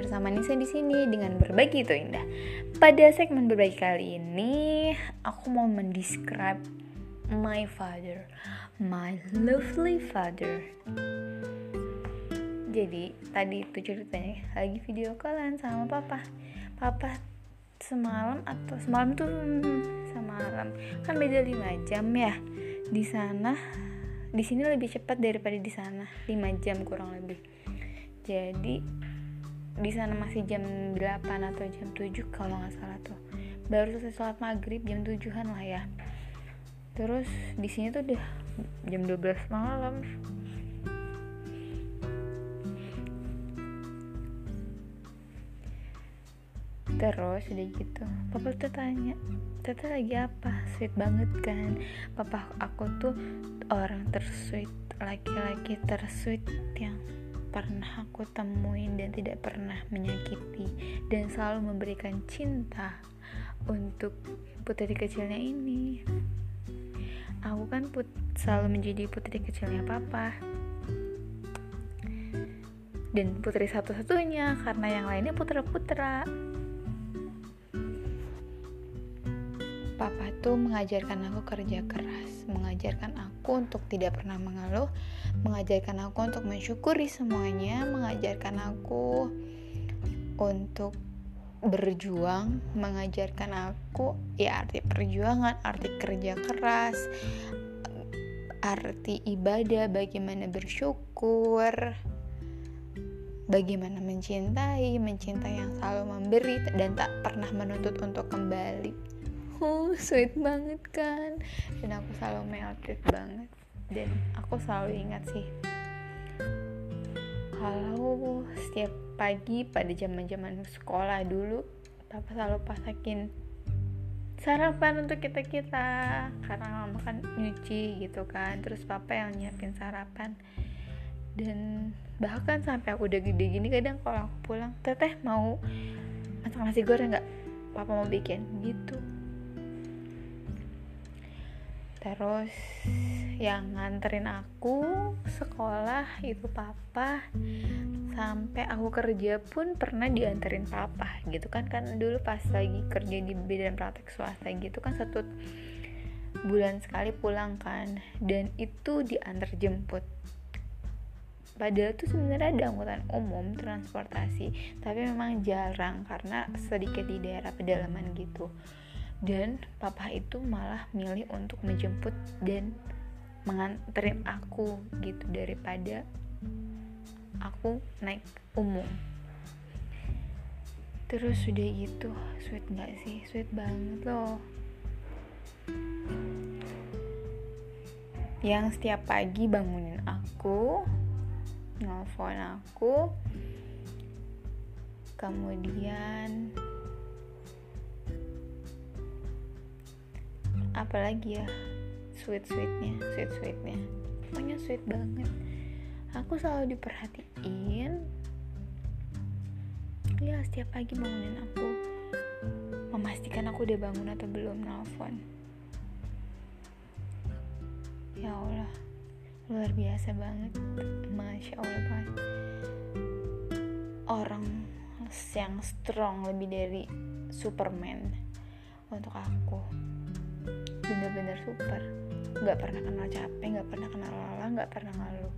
bersama Nisa di sini dengan berbagi itu indah. Pada segmen berbagi kali ini, aku mau mendescribe my father, my lovely father. Jadi tadi itu ceritanya lagi video kalian sama papa. Papa semalam atau semalam tuh semalam kan beda 5 jam ya di sana di sini lebih cepat daripada di sana 5 jam kurang lebih jadi di sana masih jam 8 atau jam 7 kalau nggak salah tuh. Baru selesai sholat maghrib jam 7an lah ya. Terus di sini tuh udah jam 12 malam. Terus udah gitu papa tuh tanya tata lagi apa? Sweet banget kan? Papa aku tuh orang tersweet laki-laki tersweet pernah aku temuin dan tidak pernah menyakiti. Dan selalu memberikan cinta untuk putri kecilnya ini. Aku kan put selalu menjadi putri kecilnya papa. Dan putri satu-satunya karena yang lainnya putra-putra. Papa tuh mengajarkan aku kerja keras, mengajarkan aku untuk tidak pernah mengeluh, mengajarkan aku untuk mensyukuri semuanya, mengajarkan aku untuk berjuang, mengajarkan aku ya arti perjuangan, arti kerja keras, arti ibadah, bagaimana bersyukur, bagaimana mencintai, mencintai yang selalu memberi dan tak pernah menuntut untuk kembali oh sweet banget kan. Dan aku selalu melted banget. Dan aku selalu ingat sih kalau setiap pagi pada zaman zaman sekolah dulu papa selalu pasakin sarapan untuk kita kita karena mama kan nyuci gitu kan. Terus papa yang nyiapin sarapan. Dan bahkan sampai aku udah gede gini kadang kalau aku pulang teteh mau masak nasi goreng nggak? Papa mau bikin gitu terus yang nganterin aku sekolah itu papa. Sampai aku kerja pun pernah dianterin papa gitu kan. Kan dulu pas lagi kerja di bidang praktek swasta gitu kan satu bulan sekali pulang kan. Dan itu diantar jemput. Padahal tuh sebenarnya ada angkutan umum transportasi. Tapi memang jarang karena sedikit di daerah pedalaman gitu dan papa itu malah milih untuk menjemput dan menganterin aku gitu daripada aku naik umum. Terus sudah gitu sweet nggak sih? Sweet banget loh. Yang setiap pagi bangunin aku nelfon aku kemudian apalagi ya? Sweet sweetnya sweet sweetnya. Pokoknya sweet banget. Aku selalu diperhatiin. Ya setiap pagi bangunin aku. Memastikan aku udah bangun atau belum nelfon. Ya Allah luar biasa banget. Masya Allah banget. Orang yang strong lebih dari Superman untuk aku bener-bener super. Nggak pernah kenal capek nggak pernah kenal lelah nggak pernah ngeluh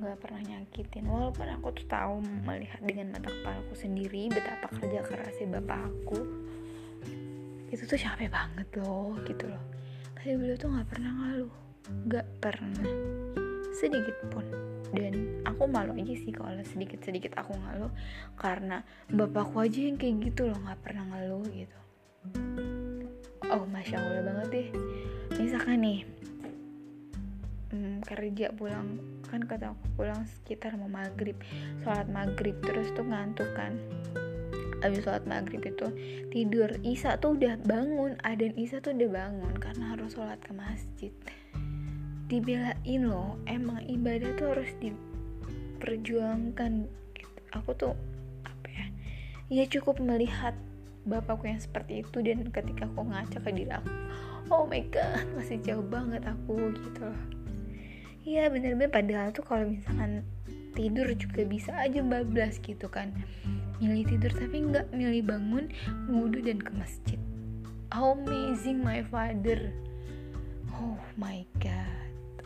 nggak pernah nyakitin. Walaupun aku tuh tahu melihat dengan mata kepalaku sendiri betapa kerja kerasnya bapak aku itu tuh capek banget loh gitu loh. Tapi beliau tuh nggak pernah ngeluh nggak pernah. Sedikit pun. Dan aku malu aja sih kalau sedikit sedikit aku ngeluh karena bapakku aja yang kayak gitu loh nggak pernah ngeluh gitu oh masya allah banget deh. Misalkan nih hmm, kerja pulang kan kata aku pulang sekitar mau maghrib sholat maghrib terus tuh ngantuk kan. Abis sholat maghrib itu tidur Isa tuh udah bangun Adan Isa tuh udah bangun karena harus sholat ke masjid. Dibelain loh emang ibadah tuh harus diperjuangkan gitu. aku tuh apa ya ya cukup melihat bapakku yang seperti itu dan ketika aku ngaca ke diri aku oh my god masih jauh banget aku gitu. Loh iya bener-bener padahal tuh kalau misalkan tidur juga bisa aja bablas gitu kan. Milih tidur tapi nggak milih bangun wudhu dan ke masjid. How amazing my father. Oh my god.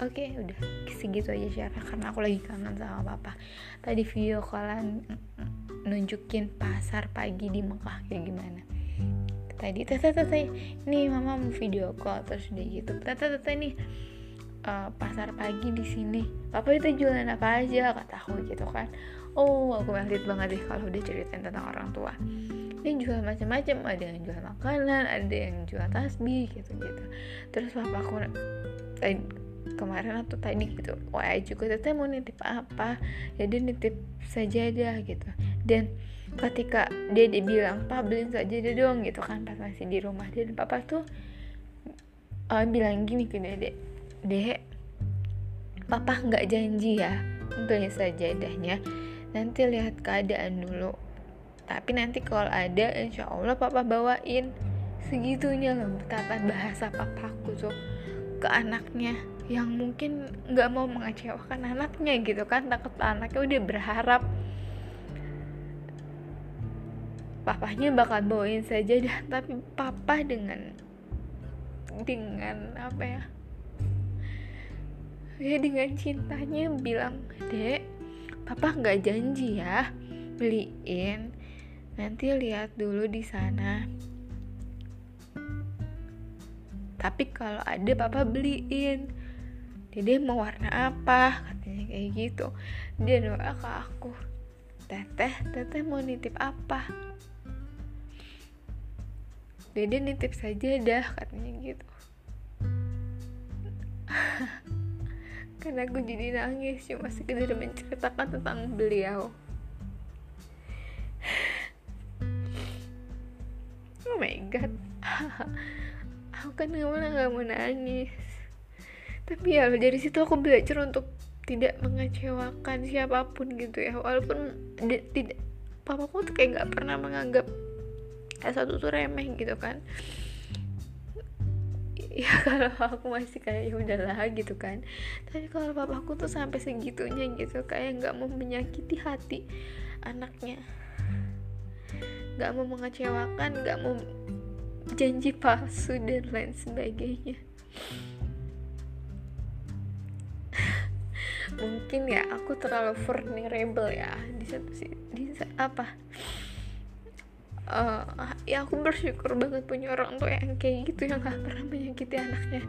Oke okay, udah segitu aja share karena aku lagi kangen sama papa. Tadi video kalian nunjukin pasar pagi di Mekah kayak gimana. Tadi tete tete nih mama mau video call. Terus udah gitu tete nih uh, pasar pagi di sini. Papa itu jualan apa aja? kata aku gitu kan. Oh aku merit banget deh kalau udah ceritain tentang orang tua. Ini jual macam-macam ada yang jual makanan ada yang jual tasbih gitu gitu terus papa aku tadi kemarin atau tadi gitu wah juga teteh mau nitip apa? Jadi ya nitip sajadah gitu. Dan ketika dia dibilang pak beliin saja dia dong gitu kan pas masih di rumah dan papa tuh uh, bilang gini ke dede dek papa nggak janji ya beli sajadahnya nanti lihat keadaan dulu. Tapi nanti kalau ada insya Allah papa bawain. Segitunya loh tata bahasa papaku tuh ke anaknya yang mungkin nggak mau mengecewakan anaknya gitu kan takut anaknya udah berharap papahnya bakal bawain saja dah tapi papa dengan dengan apa ya ya dengan cintanya bilang dek papa nggak janji ya beliin nanti lihat dulu di sana tapi kalau ada papa beliin. Dede mau warna apa? Katanya kayak gitu. Dia doa ke aku. Teteh teteh mau nitip apa? Dede nitip saja dah katanya gitu. Karena aku jadi nangis cuma sekedar menceritakan tentang beliau. Oh my god aku kan awalnya nggak mau nangis. Tapi ya dari situ aku belajar untuk tidak mengecewakan siapa pun gitu ya. Walaupun tidak papaku tuh kayak nggak pernah menganggap S1 tuh remeh gitu kan. Ya kalau aku masih kayak ya udahlah gitu kan. Tapi kalau papaku tuh sampai segitunya gitu kayak nggak mau menyakiti hati anaknya. Nggak mau mengecewakan nggak mau janji palsu dan lain sebagainya. Mungkin ya aku terlalu vulnerable ya di satu di apa? Uh, ya aku bersyukur banget punya orang tua yang kayak gitu yang gak pernah menyakiti anaknya.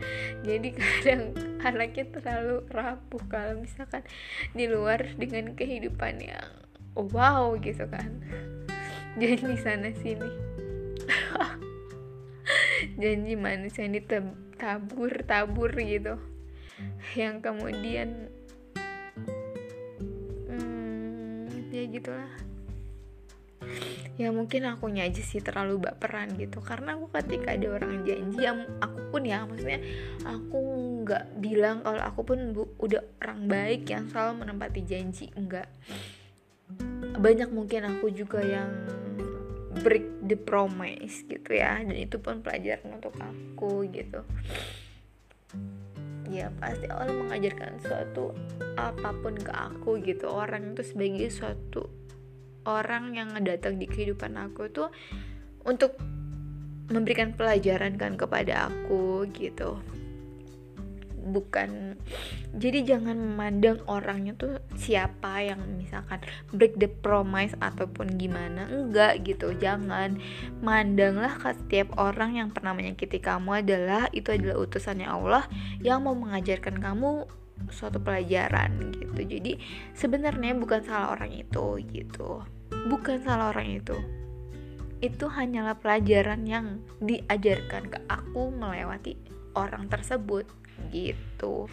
Jadi kadang anaknya terlalu rapuh kalau misalkan di luar dengan kehidupan yang wow gitu kan. Janji sana sini janji manis yang ditabur tabur gitu. Yang kemudian hmm, ya gitulah. Ya mungkin aku aja sih terlalu baperan gitu. Karena aku ketika ada orang janji yang aku pun ya maksudnya aku nggak bilang kalau aku pun bu, udah orang baik yang selalu menempati janji enggak banyak mungkin aku juga yang break the promise gitu ya. Dan itu pun pelajaran untuk aku gitu. Ya pasti Allah mengajarkan suatu apa pun ke aku gitu. Orang itu sebagai suatu orang yang datang di kehidupan aku tuh untuk memberikan pelajaran kan kepada aku gitu bukan jadi jangan memandang orangnya tuh siapa yang misalkan break the promise ataupun gimana enggak gitu. Jangan mandanglah ke setiap orang yang pernah menyakiti kamu adalah itu adalah utusannya Allah yang mau mengajarkan kamu suatu pelajaran gitu. Jadi sebenarnya bukan salah orang itu gitu. Bukan salah orang itu. Itu hanyalah pelajaran yang diajarkan ke aku melewati orang tersebut gitu.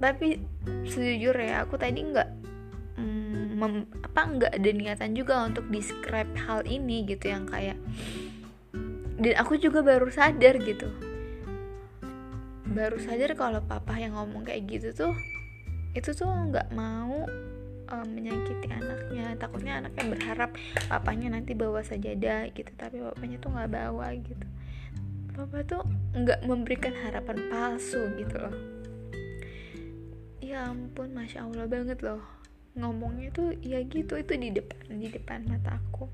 Tapi sejujurnya aku tadi nggak mm, apa nggak ada niatan juga untuk describe hal ini gitu yang kayak dan aku juga baru sadar gitu. Baru sadar kalau papa yang ngomong kayak gitu tuh itu tuh nggak mau um, menyakiti anaknya. Takutnya anaknya berharap papanya nanti bawa sajadah gitu tapi papanya tuh nggak bawa gitu. Papa tuh nggak memberikan harapan palsu gitu loh. Ya ampun masya allah banget loh. Ngomongnya tuh ya gitu itu di depan di depan mata aku.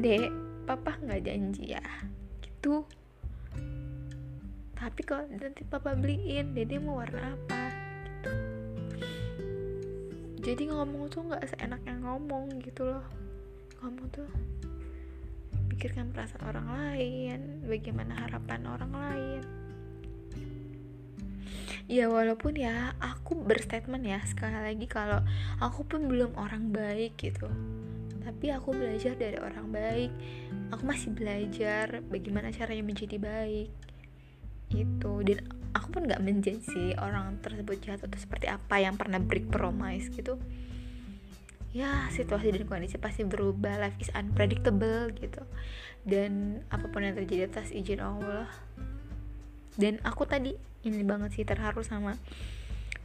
Dek papa nggak janji ya? Gitu. Tapi kalau nanti papa beliin dede mau warna apa jadi ngomong tuh nggak seenaknya ngomong gitu loh. Ngomong tuh pikirkan perasaan orang lain bagaimana harapan orang lain. Ya walaupun ya aku berstatement ya sekali lagi kalau aku pun belum orang baik gitu. Tapi aku belajar dari orang baik. Aku masih belajar bagaimana caranya menjadi baik. Itu dan aku pun nggak menjudge orang tersebut jahat atau seperti apa yang pernah break promise gitu. Ya situasi dan kondisi pasti berubah life is unpredictable gitu. Dan apa pun yang terjadi atas izin Allah. Dan aku tadi ini banget sih terharu sama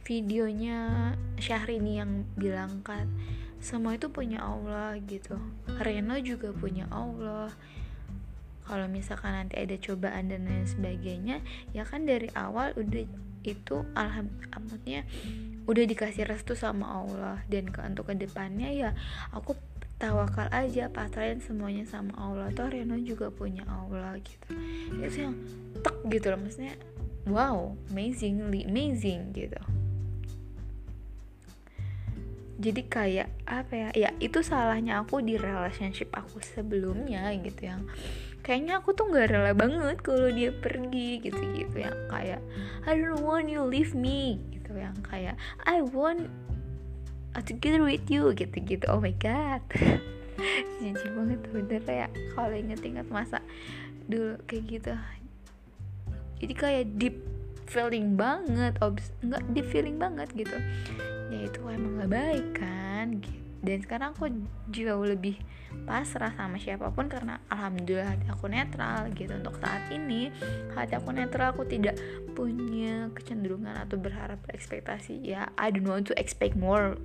videonya Syahrini yang bilang kan semua itu punya Allah gitu. Reno juga punya Allah kalau misalkan nanti ada cobaan dan lain sebagainya ya kan dari awal udah itu alhamdulillah udah dikasih restu sama Allah. Dan ke untuk ke depannya ya aku tawakal aja pasrahin semuanya sama Allah. Toh Reno juga punya Allah gitu. Itu yang tek gitu loh maksudnya wow amazingly amazing gitu. Jadi kayak apa ya ya itu salahnya aku di relationship aku sebelumnya gitu yang kayaknya aku tuh nggak rela banget kalau dia pergi gitu gitu yang kayak I don't want you leave me gitu. Yang kayak I want together with you gitu gitu oh my god. Jijik banget bener ya. Kalau inget-inget masa dulu kayak gitu. Jadi kayak deep feeling banget obs nggak deep feeling banget gitu. Ya itu emang gak baik kan gitu dan sekarang aku jauh lebih pasrah sama siapa pun karena alhamdulillah hati aku netral gitu. Untuk saat ini hati aku netral aku tidak punya kecenderungan atau berharap berekspektasi ya I don't want to expect more.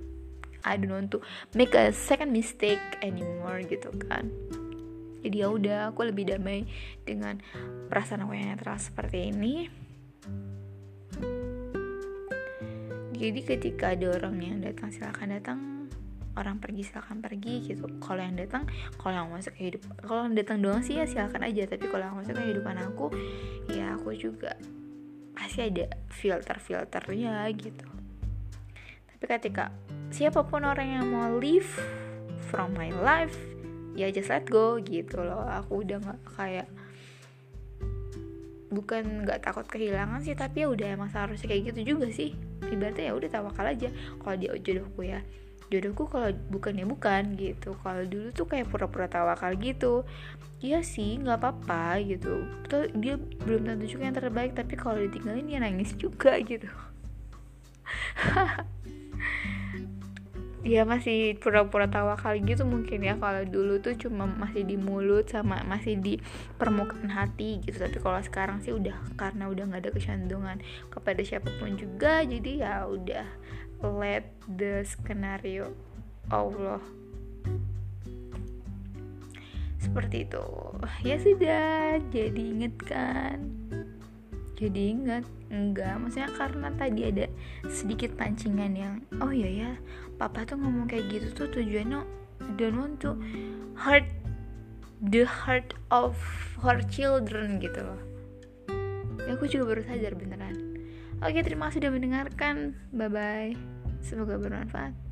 I don't want to make a second mistake anymore gitu kan. Jadi ya udah aku lebih damai dengan perasaan aku yang netral seperti ini. Jadi ketika ada orang yang datang silakan datang orang pergi silahkan pergi gitu. Kalau yang datang kalau yang masuk ke hidup kalau yang datang doang sih ya silakan aja. Tapi kalau yang masuk ke kehidupan aku ya aku juga pasti ada filter filternya gitu. Tapi ketika siapa pun orang yang mau leave from my life ya just let go gitu loh. Aku udah nggak kayak bukan nggak takut kehilangan sih tapi ya udah emang seharusnya kayak gitu juga sih. Ibaratnya ya udah tawakal aja. Kalau dia jodohku ya jodohku kalau bukan ya bukan gitu. Kalau dulu tuh kayak pura-pura tawakal gitu. Iya sih nggak apa-apa gitu. Tuh dia belum tentu juga yang terbaik tapi kalau ditinggalin dia nangis juga gitu. Dia masih pura-pura tawakal gitu mungkin ya. Kalau dulu tuh cuma masih di mulut sama masih di permukaan hati gitu. Tapi kalau sekarang sih udah karena udah nggak ada kecenderungan kepada siapa pun juga jadi ya udah let the skenario Allah. Seperti itu. Ya sudah jadi inget kan? Jadi inget? Enggak maksudnya karena tadi ada sedikit pancingan yang oh iya ya papa tuh ngomong kayak gitu tuh tujuannya don't want to hurt the heart of her children gitu loh. Ya aku juga baru sadar beneran Oke, terima kasih sudah mendengarkan. Bye bye. Semoga bermanfaat.